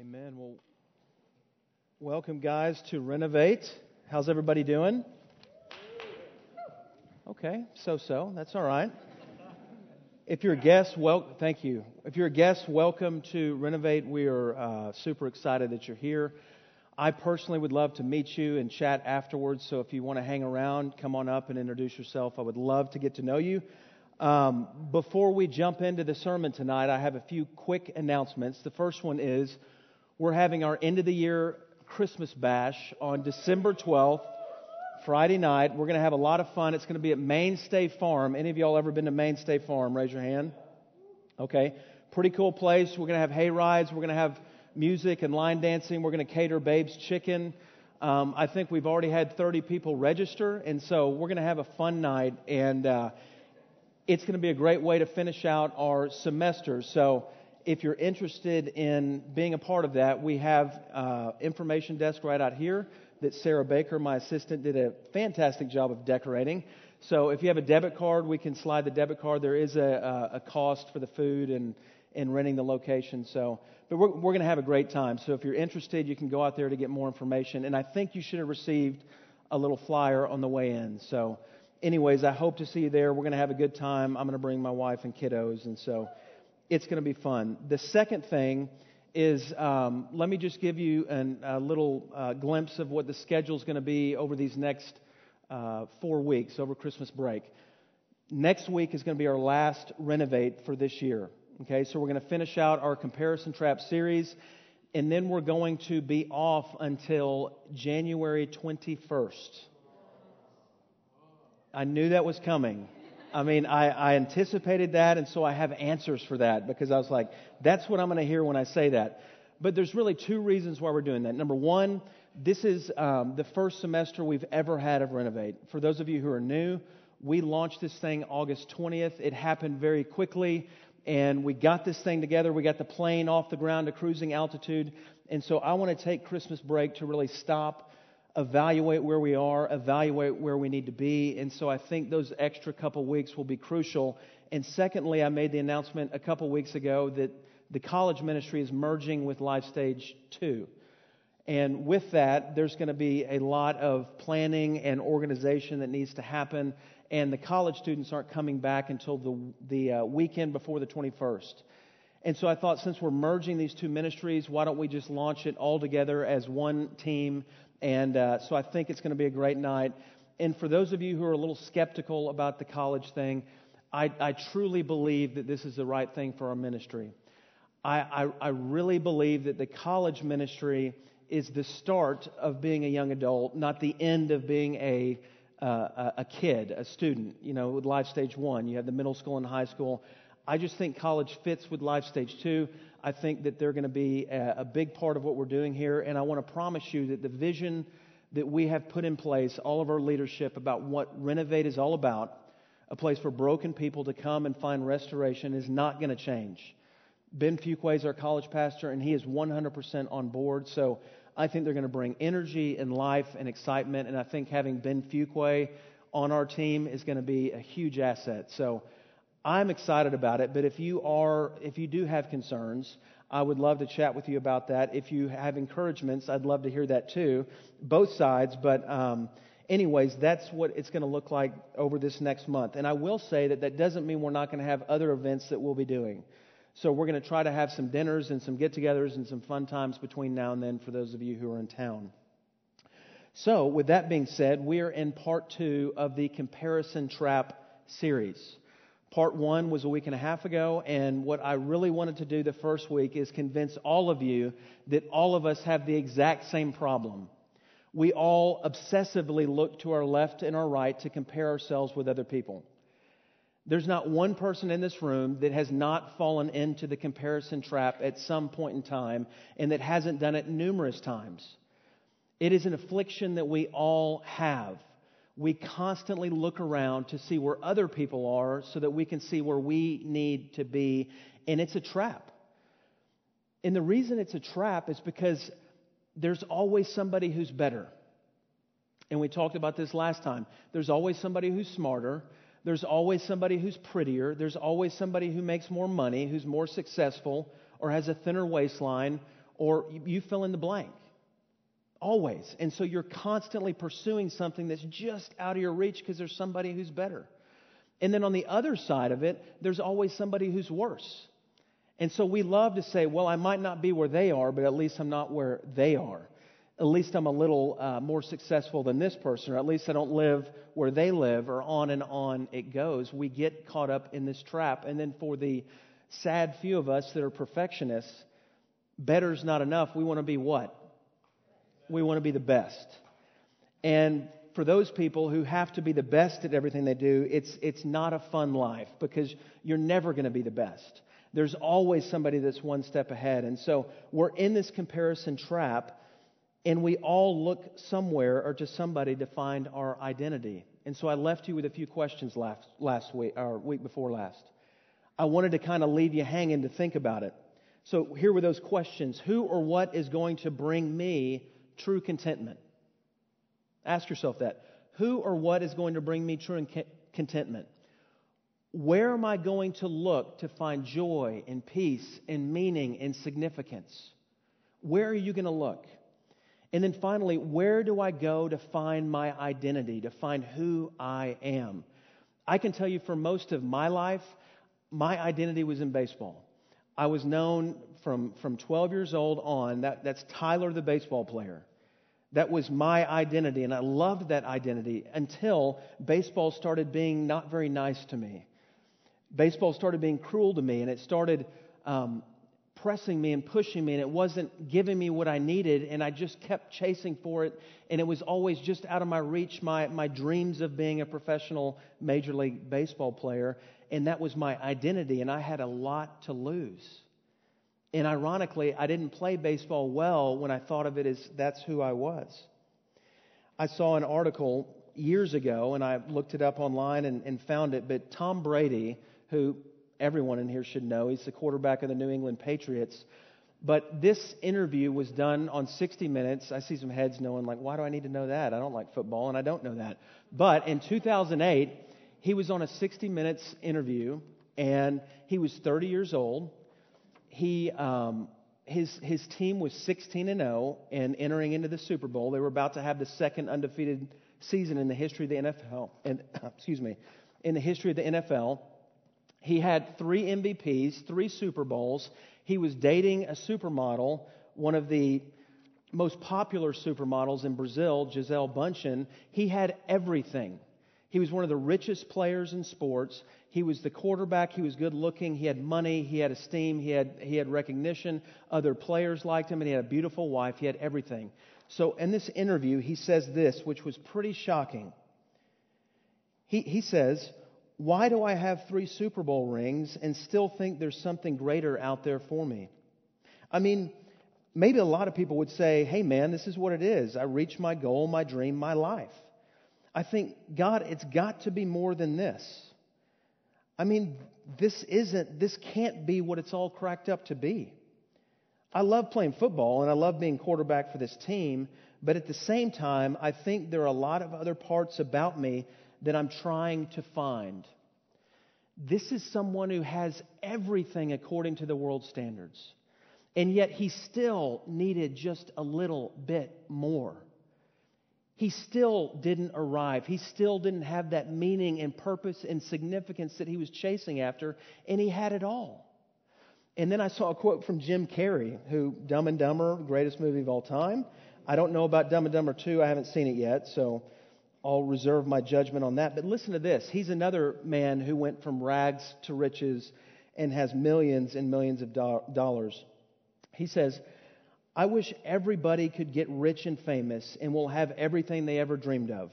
Amen. Well, welcome, guys, to Renovate. How's everybody doing? Okay, so so. That's all right. If you're a guest, well, thank you. If you're a guest, welcome to Renovate. We are uh, super excited that you're here. I personally would love to meet you and chat afterwards. So if you want to hang around, come on up and introduce yourself. I would love to get to know you. Um, before we jump into the sermon tonight, I have a few quick announcements. The first one is we're having our end of the year Christmas bash on December 12th, Friday night. We're going to have a lot of fun. It's going to be at Mainstay Farm. Any of y'all ever been to Mainstay Farm? Raise your hand. Okay. Pretty cool place. We're going to have hay rides. We're going to have music and line dancing. We're going to cater Babe's Chicken. Um, I think we've already had 30 people register, and so we're going to have a fun night. And uh, it's going to be a great way to finish out our semester. So if you're interested in being a part of that, we have uh, information desk right out here that Sarah Baker, my assistant, did a fantastic job of decorating. So if you have a debit card, we can slide the debit card. There is a, a cost for the food and, and renting the location. So, but we're, we're going to have a great time. So if you're interested, you can go out there to get more information. And I think you should have received a little flyer on the way in. So anyways, I hope to see you there. We're going to have a good time. I'm going to bring my wife and kiddos, and so it's going to be fun. The second thing is um, let me just give you an, a little uh, glimpse of what the schedule is going to be over these next uh, four weeks, over Christmas break. Next week is going to be our last renovate for this year. Okay, so we're going to finish out our comparison trap series, and then we're going to be off until January 21st. I knew that was coming. I mean, I, I anticipated that, and so I have answers for that because I was like, that's what I'm going to hear when I say that. But there's really two reasons why we're doing that. Number one, this is um, the first semester we've ever had of Renovate. For those of you who are new, we launched this thing August 20th. It happened very quickly, and we got this thing together. We got the plane off the ground to cruising altitude. And so I want to take Christmas break to really stop evaluate where we are, evaluate where we need to be. And so I think those extra couple weeks will be crucial. And secondly, I made the announcement a couple weeks ago that the college ministry is merging with Life Stage 2. And with that, there's going to be a lot of planning and organization that needs to happen. And the college students aren't coming back until the, the uh, weekend before the 21st. And so I thought, since we're merging these two ministries, why don't we just launch it all together as one team and uh, so I think it's going to be a great night. And for those of you who are a little skeptical about the college thing, I, I truly believe that this is the right thing for our ministry. I, I, I really believe that the college ministry is the start of being a young adult, not the end of being a, uh, a kid, a student. You know, with Life Stage 1, you have the middle school and high school. I just think college fits with Life Stage 2. I think that they're going to be a, a big part of what we're doing here. And I want to promise you that the vision that we have put in place, all of our leadership about what Renovate is all about, a place for broken people to come and find restoration, is not going to change. Ben Fuqua is our college pastor, and he is 100% on board. So I think they're going to bring energy and life and excitement. And I think having Ben Fuqua on our team is going to be a huge asset. So I'm excited about it, but if you are, if you do have concerns, I would love to chat with you about that. If you have encouragements, I'd love to hear that too, both sides. But, um, anyways, that's what it's going to look like over this next month. And I will say that that doesn't mean we're not going to have other events that we'll be doing. So we're going to try to have some dinners and some get-togethers and some fun times between now and then for those of you who are in town. So, with that being said, we are in part two of the comparison trap series. Part one was a week and a half ago, and what I really wanted to do the first week is convince all of you that all of us have the exact same problem. We all obsessively look to our left and our right to compare ourselves with other people. There's not one person in this room that has not fallen into the comparison trap at some point in time and that hasn't done it numerous times. It is an affliction that we all have we constantly look around to see where other people are so that we can see where we need to be. And it's a trap. And the reason it's a trap is because there's always somebody who's better. And we talked about this last time. There's always somebody who's smarter. There's always somebody who's prettier. There's always somebody who makes more money, who's more successful, or has a thinner waistline, or you fill in the blank. Always. And so you're constantly pursuing something that's just out of your reach because there's somebody who's better. And then on the other side of it, there's always somebody who's worse. And so we love to say, well, I might not be where they are, but at least I'm not where they are. At least I'm a little uh, more successful than this person, or at least I don't live where they live, or on and on it goes. We get caught up in this trap. And then for the sad few of us that are perfectionists, better's not enough. We want to be what? We want to be the best. And for those people who have to be the best at everything they do, it's, it's not a fun life because you're never going to be the best. There's always somebody that's one step ahead. And so we're in this comparison trap, and we all look somewhere or to somebody to find our identity. And so I left you with a few questions last, last week, or week before last. I wanted to kind of leave you hanging to think about it. So here were those questions Who or what is going to bring me true contentment? Ask yourself that. Who or what is going to bring me true contentment? Where am I going to look to find joy and peace and meaning and significance? Where are you going to look? And then finally, where do I go to find my identity, to find who I am? I can tell you for most of my life, my identity was in baseball. I was known from, from 12 years old on, that, that's Tyler the baseball player. That was my identity, and I loved that identity until baseball started being not very nice to me. Baseball started being cruel to me, and it started um, pressing me and pushing me, and it wasn't giving me what I needed, and I just kept chasing for it, and it was always just out of my reach, my, my dreams of being a professional Major League Baseball player, and that was my identity, and I had a lot to lose. And ironically, I didn't play baseball well when I thought of it as that's who I was. I saw an article years ago, and I looked it up online and, and found it, but Tom Brady, who everyone in here should know, he's the quarterback of the New England Patriots. But this interview was done on 60 Minutes. I see some heads knowing, like, why do I need to know that? I don't like football, and I don't know that. But in 2008, he was on a 60 Minutes interview, and he was 30 years old he, um, his, his team was 16 and 0 and entering into the Super Bowl. They were about to have the second undefeated season in the history of the NFL. And excuse me, in the history of the NFL, he had three MVPs, three Super Bowls. He was dating a supermodel, one of the most popular supermodels in Brazil, Gisele Bündchen. He had everything. He was one of the richest players in sports. He was the quarterback. He was good looking. He had money. He had esteem. He had, he had recognition. Other players liked him, and he had a beautiful wife. He had everything. So, in this interview, he says this, which was pretty shocking. He, he says, Why do I have three Super Bowl rings and still think there's something greater out there for me? I mean, maybe a lot of people would say, Hey, man, this is what it is. I reached my goal, my dream, my life. I think, God, it's got to be more than this. I mean, this isn't, this can't be what it's all cracked up to be. I love playing football and I love being quarterback for this team, but at the same time, I think there are a lot of other parts about me that I'm trying to find. This is someone who has everything according to the world standards, and yet he still needed just a little bit more he still didn't arrive. He still didn't have that meaning and purpose and significance that he was chasing after, and he had it all. And then I saw a quote from Jim Carrey, who Dumb and Dumber, greatest movie of all time. I don't know about Dumb and Dumber 2, I haven't seen it yet, so I'll reserve my judgment on that. But listen to this. He's another man who went from rags to riches and has millions and millions of do- dollars. He says, I wish everybody could get rich and famous and will have everything they ever dreamed of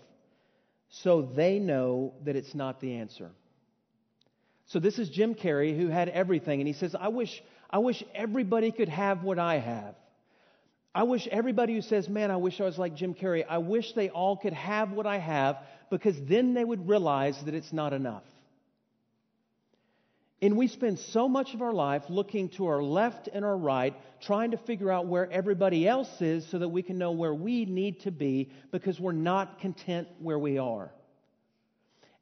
so they know that it's not the answer. So this is Jim Carrey who had everything and he says, I wish, I wish everybody could have what I have. I wish everybody who says, Man, I wish I was like Jim Carrey, I wish they all could have what I have because then they would realize that it's not enough. And we spend so much of our life looking to our left and our right, trying to figure out where everybody else is so that we can know where we need to be because we're not content where we are.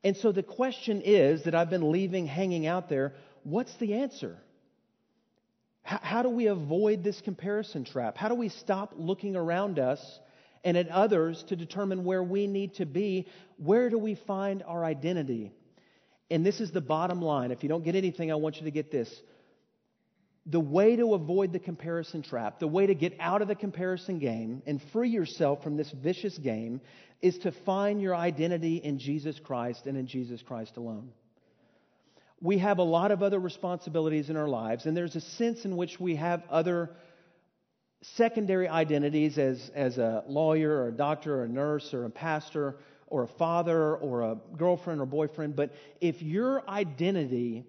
And so the question is that I've been leaving hanging out there what's the answer? How do we avoid this comparison trap? How do we stop looking around us and at others to determine where we need to be? Where do we find our identity? And this is the bottom line. If you don't get anything, I want you to get this. The way to avoid the comparison trap, the way to get out of the comparison game and free yourself from this vicious game is to find your identity in Jesus Christ and in Jesus Christ alone. We have a lot of other responsibilities in our lives, and there's a sense in which we have other secondary identities as, as a lawyer or a doctor or a nurse or a pastor or a father or a girlfriend or boyfriend. But if your identity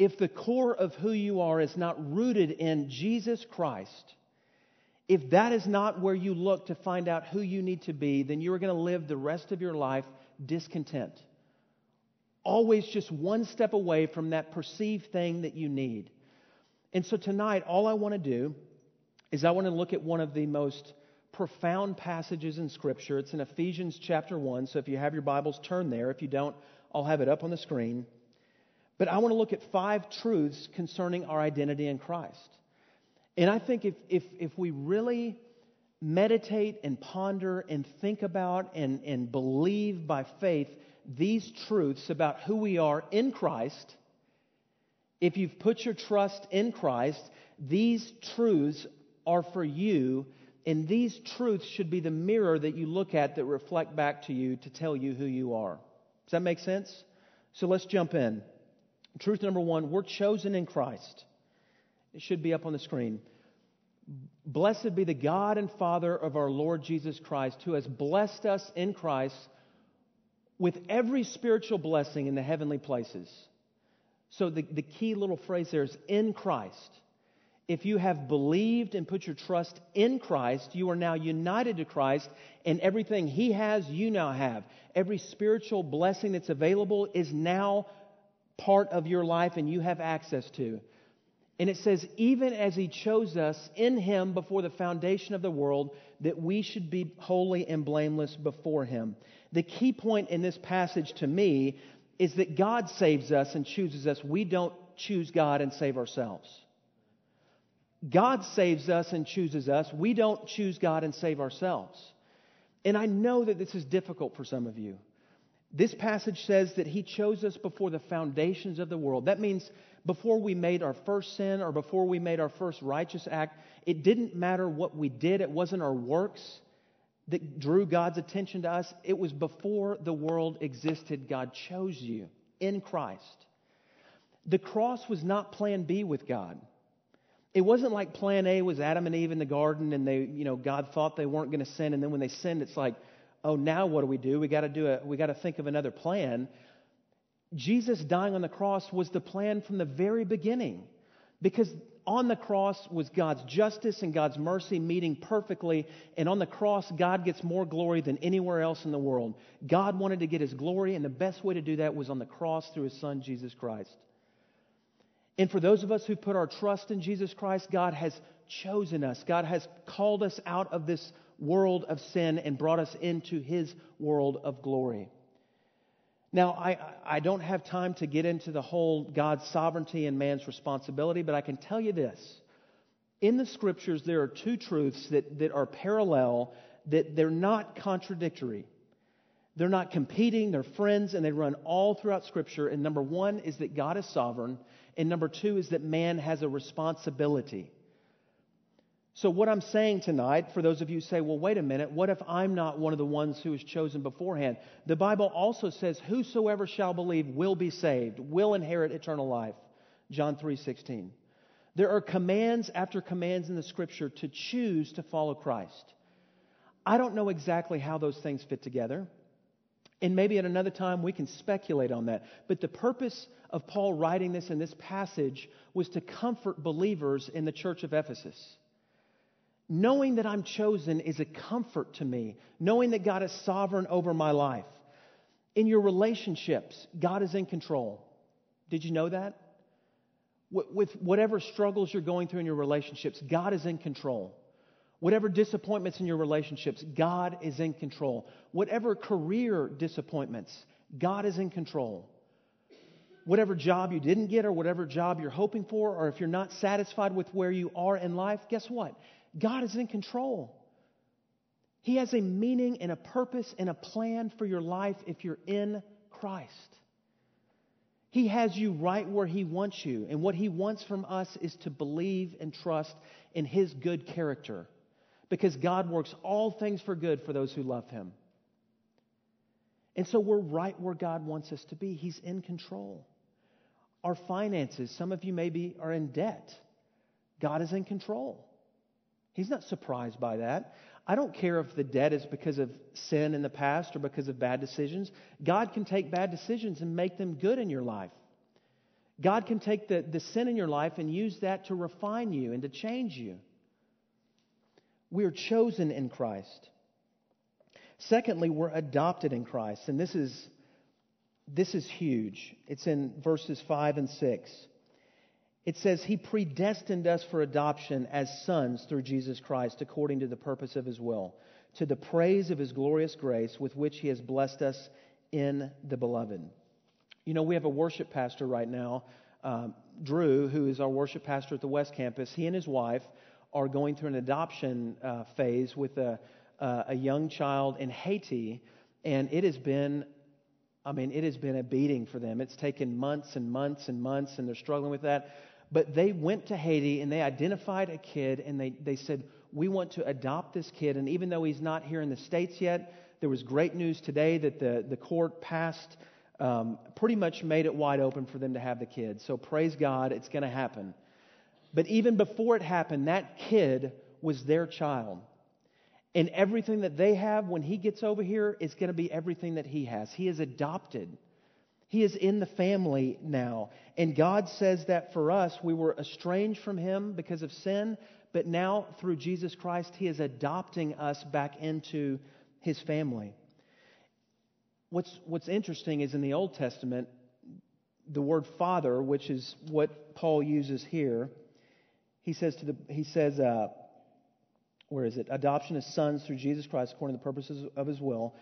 if the core of who you are is not rooted in Jesus Christ, if that is not where you look to find out who you need to be, then you are going to live the rest of your life discontent. Always just one step away from that perceived thing that you need. And so tonight, all I want to do is I want to look at one of the most profound passages in Scripture. It's in Ephesians chapter 1. So if you have your Bibles, turn there. If you don't, I'll have it up on the screen. But I want to look at five truths concerning our identity in Christ. And I think if, if, if we really meditate and ponder and think about and, and believe by faith these truths about who we are in Christ, if you've put your trust in Christ, these truths are for you, and these truths should be the mirror that you look at that reflect back to you to tell you who you are. Does that make sense? So let's jump in. Truth number one we're chosen in Christ. It should be up on the screen. Blessed be the God and Father of our Lord Jesus Christ, who has blessed us in Christ with every spiritual blessing in the heavenly places. So, the, the key little phrase there is in Christ. If you have believed and put your trust in Christ, you are now united to Christ, and everything He has, you now have. Every spiritual blessing that's available is now part of your life and you have access to. And it says, even as He chose us in Him before the foundation of the world, that we should be holy and blameless before Him. The key point in this passage to me is that God saves us and chooses us. We don't choose God and save ourselves. God saves us and chooses us. We don't choose God and save ourselves. And I know that this is difficult for some of you. This passage says that He chose us before the foundations of the world. That means before we made our first sin or before we made our first righteous act, it didn't matter what we did. It wasn't our works that drew God's attention to us. It was before the world existed, God chose you in Christ. The cross was not plan B with God. It wasn't like plan A was Adam and Eve in the garden and they, you know, God thought they weren't going to sin and then when they sinned it's like, oh, now what do we do? We got to do a, we got to think of another plan. Jesus dying on the cross was the plan from the very beginning because on the cross was God's justice and God's mercy meeting perfectly. And on the cross, God gets more glory than anywhere else in the world. God wanted to get his glory, and the best way to do that was on the cross through his son, Jesus Christ. And for those of us who put our trust in Jesus Christ, God has chosen us. God has called us out of this world of sin and brought us into his world of glory. Now, I, I don't have time to get into the whole God's sovereignty and man's responsibility, but I can tell you this. In the scriptures, there are two truths that, that are parallel, that they're not contradictory. They're not competing, they're friends, and they run all throughout Scripture. And number one is that God is sovereign, and number two is that man has a responsibility. So, what I'm saying tonight, for those of you who say, well, wait a minute, what if I'm not one of the ones who is chosen beforehand? The Bible also says, whosoever shall believe will be saved, will inherit eternal life. John 3 16. There are commands after commands in the scripture to choose to follow Christ. I don't know exactly how those things fit together. And maybe at another time we can speculate on that. But the purpose of Paul writing this in this passage was to comfort believers in the church of Ephesus. Knowing that I'm chosen is a comfort to me, knowing that God is sovereign over my life. In your relationships, God is in control. Did you know that? With whatever struggles you're going through in your relationships, God is in control. Whatever disappointments in your relationships, God is in control. Whatever career disappointments, God is in control. whatever job you didn't get or whatever job you're hoping for, or if you're not satisfied with where you are in life, guess what? God is in control. He has a meaning and a purpose and a plan for your life if you're in Christ. He has you right where He wants you. And what He wants from us is to believe and trust in His good character. Because God works all things for good for those who love Him. And so we're right where God wants us to be. He's in control. Our finances, some of you maybe are in debt. God is in control. He's not surprised by that. I don't care if the debt is because of sin in the past or because of bad decisions. God can take bad decisions and make them good in your life. God can take the, the sin in your life and use that to refine you and to change you. We are chosen in Christ. Secondly, we're adopted in Christ. And this is, this is huge. It's in verses 5 and 6. It says, He predestined us for adoption as sons through Jesus Christ, according to the purpose of His will, to the praise of His glorious grace with which He has blessed us in the beloved. You know, we have a worship pastor right now, um, Drew, who is our worship pastor at the West Campus. He and his wife are going through an adoption uh, phase with a, uh, a young child in Haiti, and it has been I mean, it has been a beating for them. It's taken months and months and months, and they're struggling with that. But they went to Haiti and they identified a kid and they, they said, We want to adopt this kid. And even though he's not here in the States yet, there was great news today that the, the court passed, um, pretty much made it wide open for them to have the kid. So praise God, it's going to happen. But even before it happened, that kid was their child. And everything that they have when he gets over here is going to be everything that he has. He is adopted. He is in the family now. And God says that for us, we were estranged from Him because of sin, but now through Jesus Christ, He is adopting us back into His family. What's, what's interesting is in the Old Testament, the word father, which is what Paul uses here, he says, to the, he says uh, where is it? Adoption as sons through Jesus Christ according to the purposes of His will.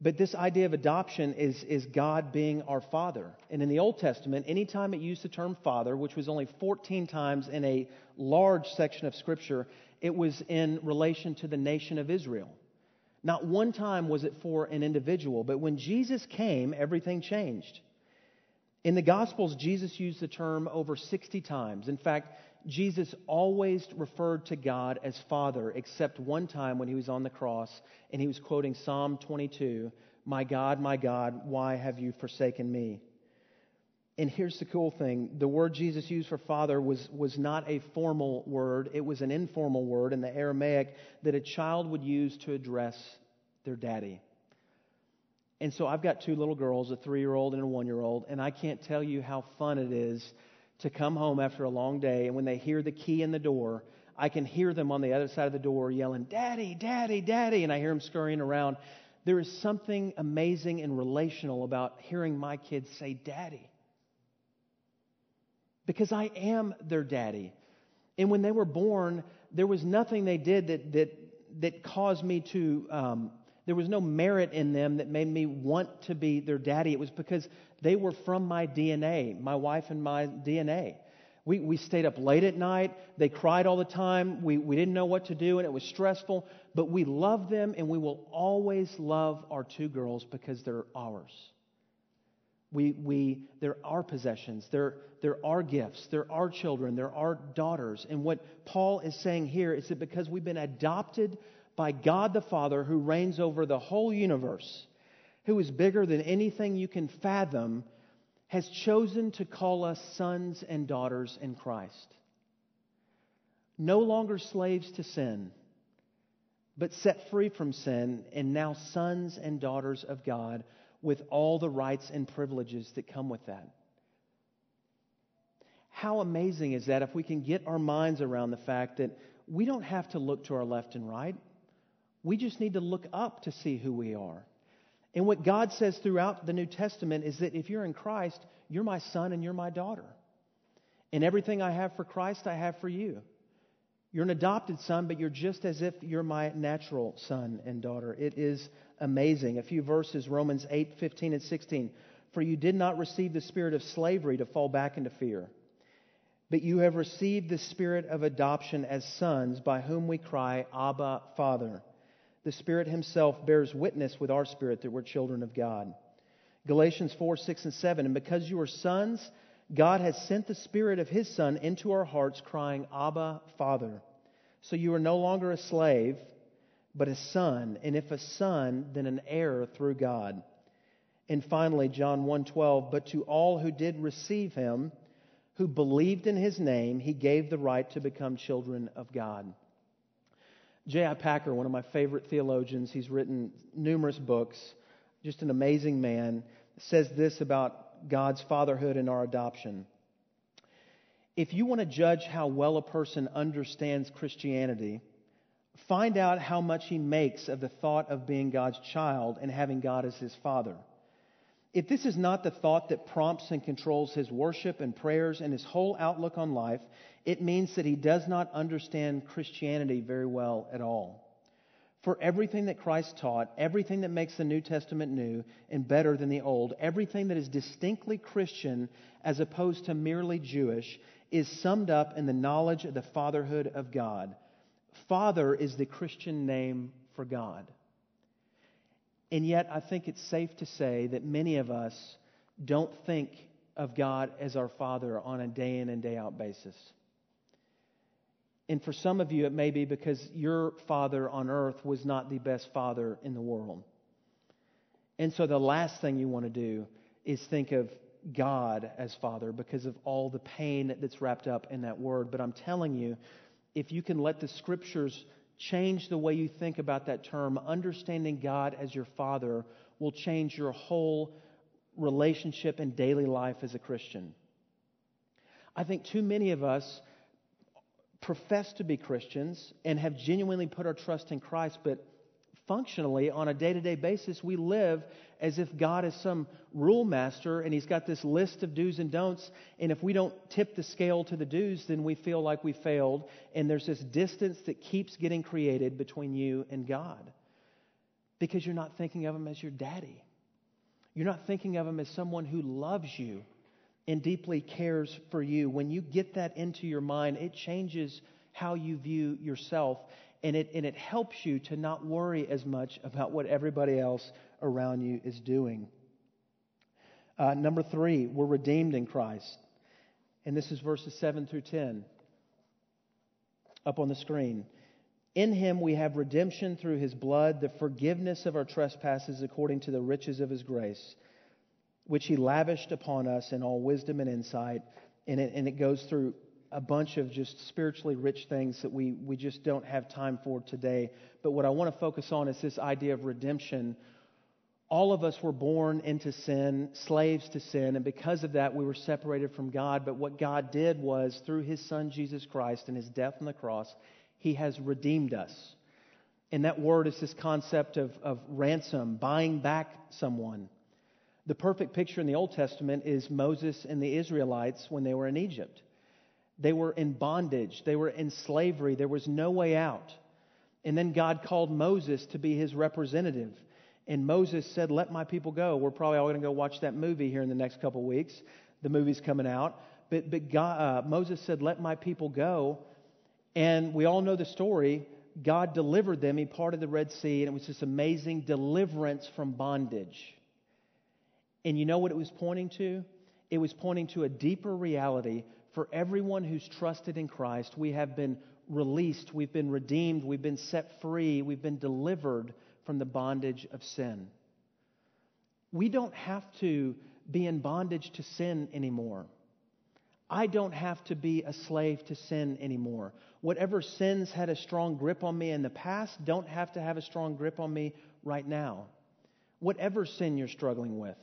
But this idea of adoption is, is God being our father. And in the Old Testament, anytime it used the term father, which was only 14 times in a large section of Scripture, it was in relation to the nation of Israel. Not one time was it for an individual, but when Jesus came, everything changed. In the Gospels, Jesus used the term over 60 times. In fact, Jesus always referred to God as Father, except one time when he was on the cross and he was quoting Psalm 22 My God, my God, why have you forsaken me? And here's the cool thing the word Jesus used for father was, was not a formal word, it was an informal word in the Aramaic that a child would use to address their daddy. And so I've got two little girls, a three year old and a one year old, and I can't tell you how fun it is to come home after a long day, and when they hear the key in the door, I can hear them on the other side of the door yelling, Daddy, Daddy, Daddy, and I hear them scurrying around. There is something amazing and relational about hearing my kids say, Daddy. Because I am their daddy. And when they were born, there was nothing they did that, that, that caused me to um, there was no merit in them that made me want to be their daddy. It was because they were from my DNA, my wife and my DNA. We, we stayed up late at night. They cried all the time. We, we didn't know what to do, and it was stressful. But we love them, and we will always love our two girls because they're ours. We, we, they're our possessions. They're, they're our gifts. They're our children. They're our daughters. And what Paul is saying here is that because we've been adopted by God the Father who reigns over the whole universe, who is bigger than anything you can fathom, has chosen to call us sons and daughters in Christ. No longer slaves to sin, but set free from sin, and now sons and daughters of God with all the rights and privileges that come with that. How amazing is that if we can get our minds around the fact that we don't have to look to our left and right? We just need to look up to see who we are. And what God says throughout the New Testament is that if you're in Christ, you're my son and you're my daughter. And everything I have for Christ, I have for you. You're an adopted son, but you're just as if you're my natural son and daughter. It is amazing. A few verses, Romans 8, 15, and 16. For you did not receive the spirit of slavery to fall back into fear, but you have received the spirit of adoption as sons, by whom we cry, Abba, Father. The Spirit Himself bears witness with our spirit that we're children of God. Galatians 4, 6, and 7. And because you are sons, God has sent the Spirit of His Son into our hearts, crying, Abba, Father. So you are no longer a slave, but a son, and if a son, then an heir through God. And finally, John 1:12, but to all who did receive him, who believed in his name, he gave the right to become children of God. J.I. Packer, one of my favorite theologians, he's written numerous books, just an amazing man, says this about God's fatherhood and our adoption. If you want to judge how well a person understands Christianity, find out how much he makes of the thought of being God's child and having God as his father. If this is not the thought that prompts and controls his worship and prayers and his whole outlook on life, it means that he does not understand Christianity very well at all. For everything that Christ taught, everything that makes the New Testament new and better than the Old, everything that is distinctly Christian as opposed to merely Jewish, is summed up in the knowledge of the fatherhood of God. Father is the Christian name for God. And yet, I think it's safe to say that many of us don't think of God as our Father on a day in and day out basis. And for some of you, it may be because your father on earth was not the best father in the world. And so the last thing you want to do is think of God as Father because of all the pain that's wrapped up in that word. But I'm telling you, if you can let the scriptures change the way you think about that term, understanding God as your Father will change your whole relationship and daily life as a Christian. I think too many of us profess to be Christians and have genuinely put our trust in Christ, but functionally, on a day to day basis, we live as if God is some rule master and He's got this list of do's and don'ts. And if we don't tip the scale to the do's, then we feel like we failed. And there's this distance that keeps getting created between you and God because you're not thinking of Him as your daddy. You're not thinking of Him as someone who loves you and deeply cares for you. When you get that into your mind, it changes how you view yourself and it, and it helps you to not worry as much about what everybody else around you is doing. Uh, number three, we're redeemed in Christ. And this is verses 7 through 10 up on the screen. In him we have redemption through his blood, the forgiveness of our trespasses according to the riches of his grace, which he lavished upon us in all wisdom and insight. And it, and it goes through a bunch of just spiritually rich things that we, we just don't have time for today. But what I want to focus on is this idea of redemption. All of us were born into sin, slaves to sin, and because of that, we were separated from God. But what God did was, through his Son Jesus Christ and his death on the cross, he has redeemed us. And that word is this concept of, of ransom, buying back someone. The perfect picture in the Old Testament is Moses and the Israelites when they were in Egypt. They were in bondage, they were in slavery, there was no way out. And then God called Moses to be his representative. And Moses said, Let my people go. We're probably all going to go watch that movie here in the next couple weeks. The movie's coming out. But, but God, uh, Moses said, Let my people go. And we all know the story. God delivered them. He parted the Red Sea, and it was this amazing deliverance from bondage. And you know what it was pointing to? It was pointing to a deeper reality for everyone who's trusted in Christ, we have been released, we've been redeemed, we've been set free, we've been delivered from the bondage of sin. We don't have to be in bondage to sin anymore. I don't have to be a slave to sin anymore. Whatever sins had a strong grip on me in the past don't have to have a strong grip on me right now. Whatever sin you're struggling with,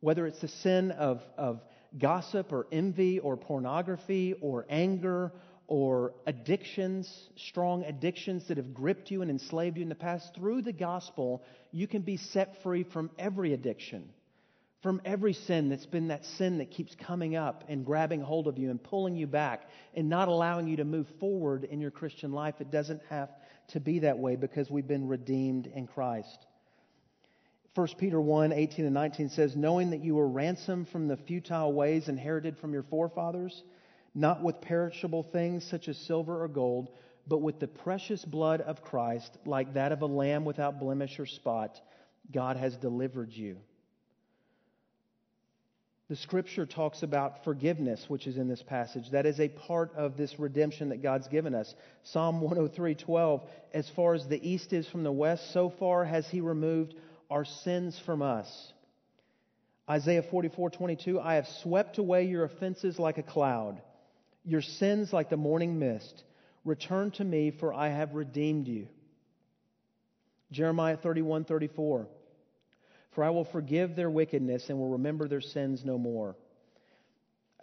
whether it's the sin of, of gossip or envy or pornography or anger or addictions, strong addictions that have gripped you and enslaved you in the past, through the gospel, you can be set free from every addiction, from every sin that's been that sin that keeps coming up and grabbing hold of you and pulling you back and not allowing you to move forward in your Christian life. It doesn't have to be that way because we've been redeemed in Christ. 1 Peter 1 18 and 19 says, Knowing that you were ransomed from the futile ways inherited from your forefathers, not with perishable things such as silver or gold, but with the precious blood of Christ, like that of a lamb without blemish or spot, God has delivered you. The scripture talks about forgiveness, which is in this passage. That is a part of this redemption that God's given us. Psalm 103:12, as far as the east is from the west, so far has he removed our sins from us. Isaiah 44:22, I have swept away your offenses like a cloud, your sins like the morning mist. Return to me, for I have redeemed you. Jeremiah 31:34 for I will forgive their wickedness and will remember their sins no more.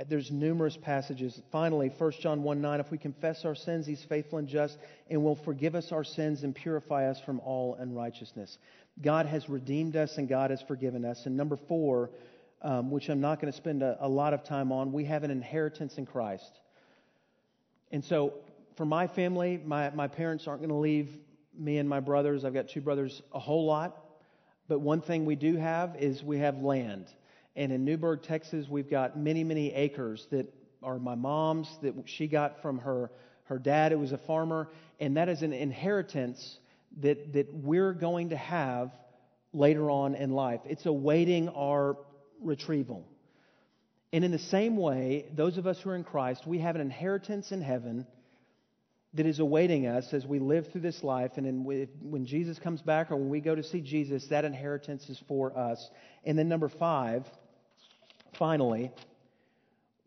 There's numerous passages. Finally, 1 John 1 9, if we confess our sins, he's faithful and just and will forgive us our sins and purify us from all unrighteousness. God has redeemed us and God has forgiven us. And number four, um, which I'm not going to spend a, a lot of time on, we have an inheritance in Christ. And so, for my family, my, my parents aren't going to leave me and my brothers, I've got two brothers, a whole lot. But one thing we do have is we have land. And in Newberg, Texas, we've got many, many acres that are my mom's, that she got from her, her dad, who was a farmer. And that is an inheritance that, that we're going to have later on in life. It's awaiting our retrieval. And in the same way, those of us who are in Christ, we have an inheritance in heaven that is awaiting us as we live through this life. And in, when Jesus comes back or when we go to see Jesus, that inheritance is for us. And then, number five, finally,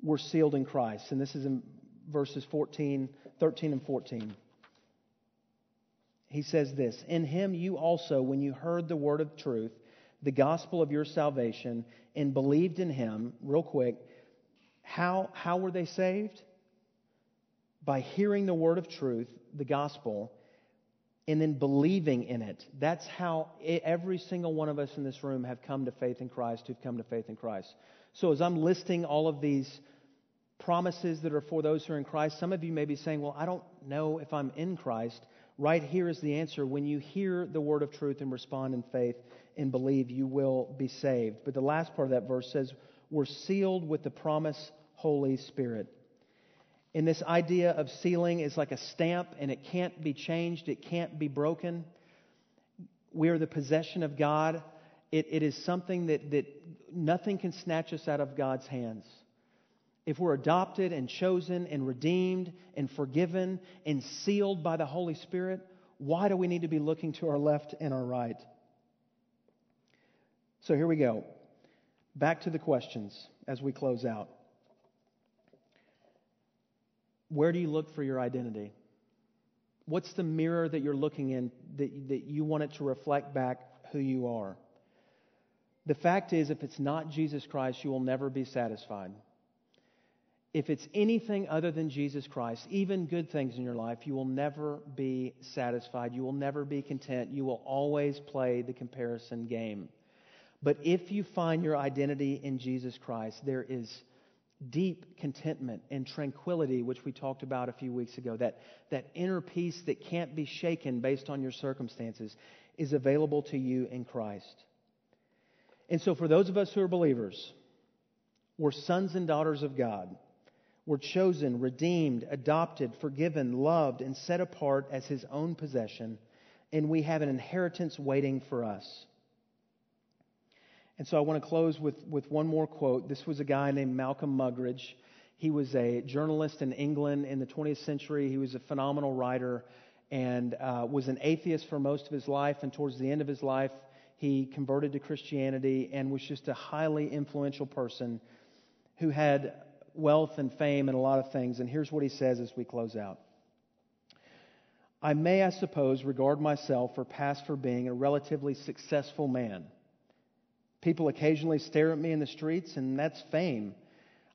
we're sealed in Christ. And this is in verses 14, 13 and 14. He says this In him you also, when you heard the word of truth, the gospel of your salvation, and believed in him, real quick, how, how were they saved? by hearing the word of truth, the gospel, and then believing in it. That's how every single one of us in this room have come to faith in Christ, who've come to faith in Christ. So as I'm listing all of these promises that are for those who are in Christ, some of you may be saying, Well, I don't know if I'm in Christ. Right here is the answer. When you hear the word of truth and respond in faith and believe, you will be saved. But the last part of that verse says, We're sealed with the promise Holy Spirit. And this idea of sealing is like a stamp and it can't be changed, it can't be broken. We are the possession of God. It, it is something that, that nothing can snatch us out of God's hands. If we're adopted and chosen and redeemed and forgiven and sealed by the Holy Spirit, why do we need to be looking to our left and our right? So here we go. Back to the questions as we close out. Where do you look for your identity? What's the mirror that you're looking in that, that you want it to reflect back who you are? The fact is, if it's not Jesus Christ, you will never be satisfied. If it's anything other than Jesus Christ, even good things in your life, you will never be satisfied. You will never be content. You will always play the comparison game. But if you find your identity in Jesus Christ, there is deep contentment and tranquility, which we talked about a few weeks ago, that, that inner peace that can't be shaken based on your circumstances, is available to you in Christ. And so, for those of us who are believers, we're sons and daughters of God. We're chosen, redeemed, adopted, forgiven, loved, and set apart as His own possession, and we have an inheritance waiting for us. And so I want to close with, with one more quote. This was a guy named Malcolm Muggeridge. He was a journalist in England in the 20th century. He was a phenomenal writer and uh, was an atheist for most of his life. And towards the end of his life, he converted to Christianity and was just a highly influential person who had wealth and fame and a lot of things. And here's what he says as we close out I may, I suppose, regard myself or pass for being a relatively successful man. People occasionally stare at me in the streets, and that's fame.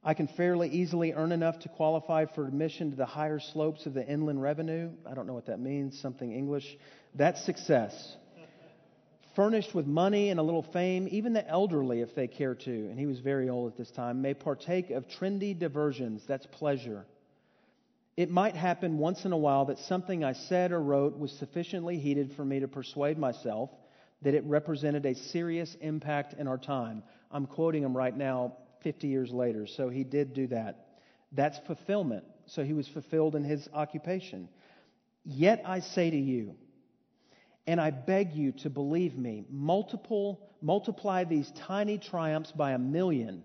I can fairly easily earn enough to qualify for admission to the higher slopes of the inland revenue. I don't know what that means, something English. That's success. Furnished with money and a little fame, even the elderly, if they care to, and he was very old at this time, may partake of trendy diversions. That's pleasure. It might happen once in a while that something I said or wrote was sufficiently heated for me to persuade myself that it represented a serious impact in our time. I'm quoting him right now, 50 years later. So he did do that. That's fulfillment. So he was fulfilled in his occupation. Yet I say to you, and I beg you to believe me, multiple, multiply these tiny triumphs by a million,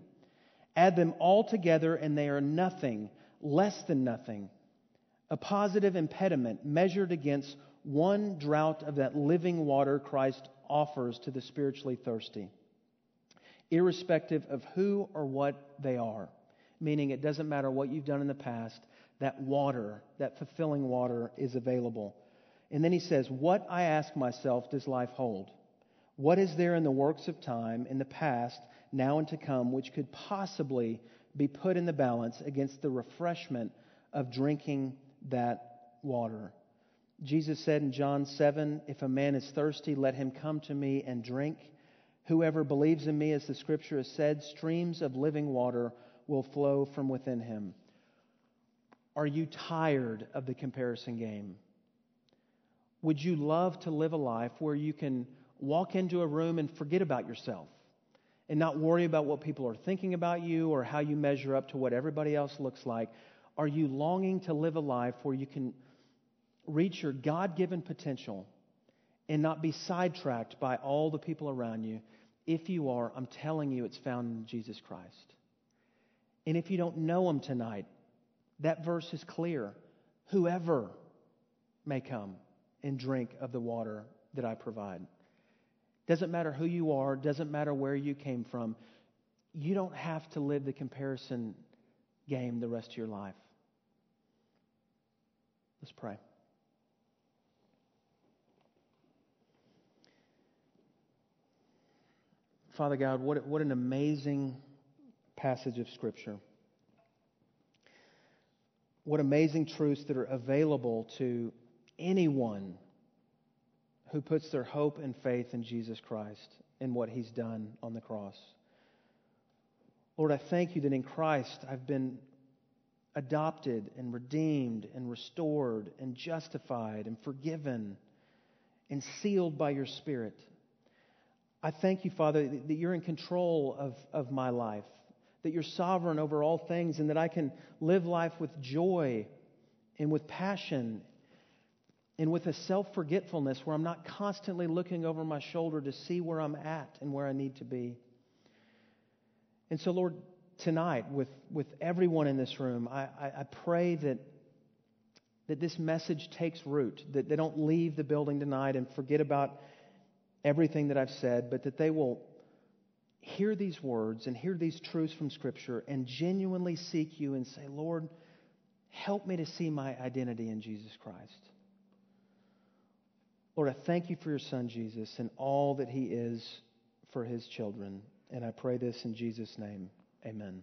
add them all together, and they are nothing, less than nothing, a positive impediment measured against one draught of that living water Christ offers to the spiritually thirsty, irrespective of who or what they are. Meaning, it doesn't matter what you've done in the past, that water, that fulfilling water, is available. And then he says, What I ask myself does life hold? What is there in the works of time, in the past, now and to come, which could possibly be put in the balance against the refreshment of drinking that water? Jesus said in John 7 If a man is thirsty, let him come to me and drink. Whoever believes in me, as the scripture has said, streams of living water will flow from within him. Are you tired of the comparison game? Would you love to live a life where you can walk into a room and forget about yourself and not worry about what people are thinking about you or how you measure up to what everybody else looks like? Are you longing to live a life where you can reach your God given potential and not be sidetracked by all the people around you? If you are, I'm telling you, it's found in Jesus Christ. And if you don't know Him tonight, that verse is clear. Whoever may come and drink of the water that I provide. Doesn't matter who you are, doesn't matter where you came from. You don't have to live the comparison game the rest of your life. Let's pray. Father God, what, what an amazing passage of Scripture. What amazing truths that are available to anyone who puts their hope and faith in Jesus Christ and what He's done on the cross. Lord, I thank you that in Christ I've been adopted and redeemed and restored and justified and forgiven and sealed by your Spirit. I thank you, Father, that you're in control of, of my life, that you're sovereign over all things, and that I can live life with joy and with passion and with a self forgetfulness where I'm not constantly looking over my shoulder to see where I'm at and where I need to be. And so, Lord, tonight, with, with everyone in this room, I, I, I pray that, that this message takes root, that they don't leave the building tonight and forget about everything that I've said, but that they will hear these words and hear these truths from Scripture and genuinely seek you and say, Lord, help me to see my identity in Jesus Christ. Lord, I thank you for your son, Jesus, and all that he is for his children. And I pray this in Jesus' name. Amen.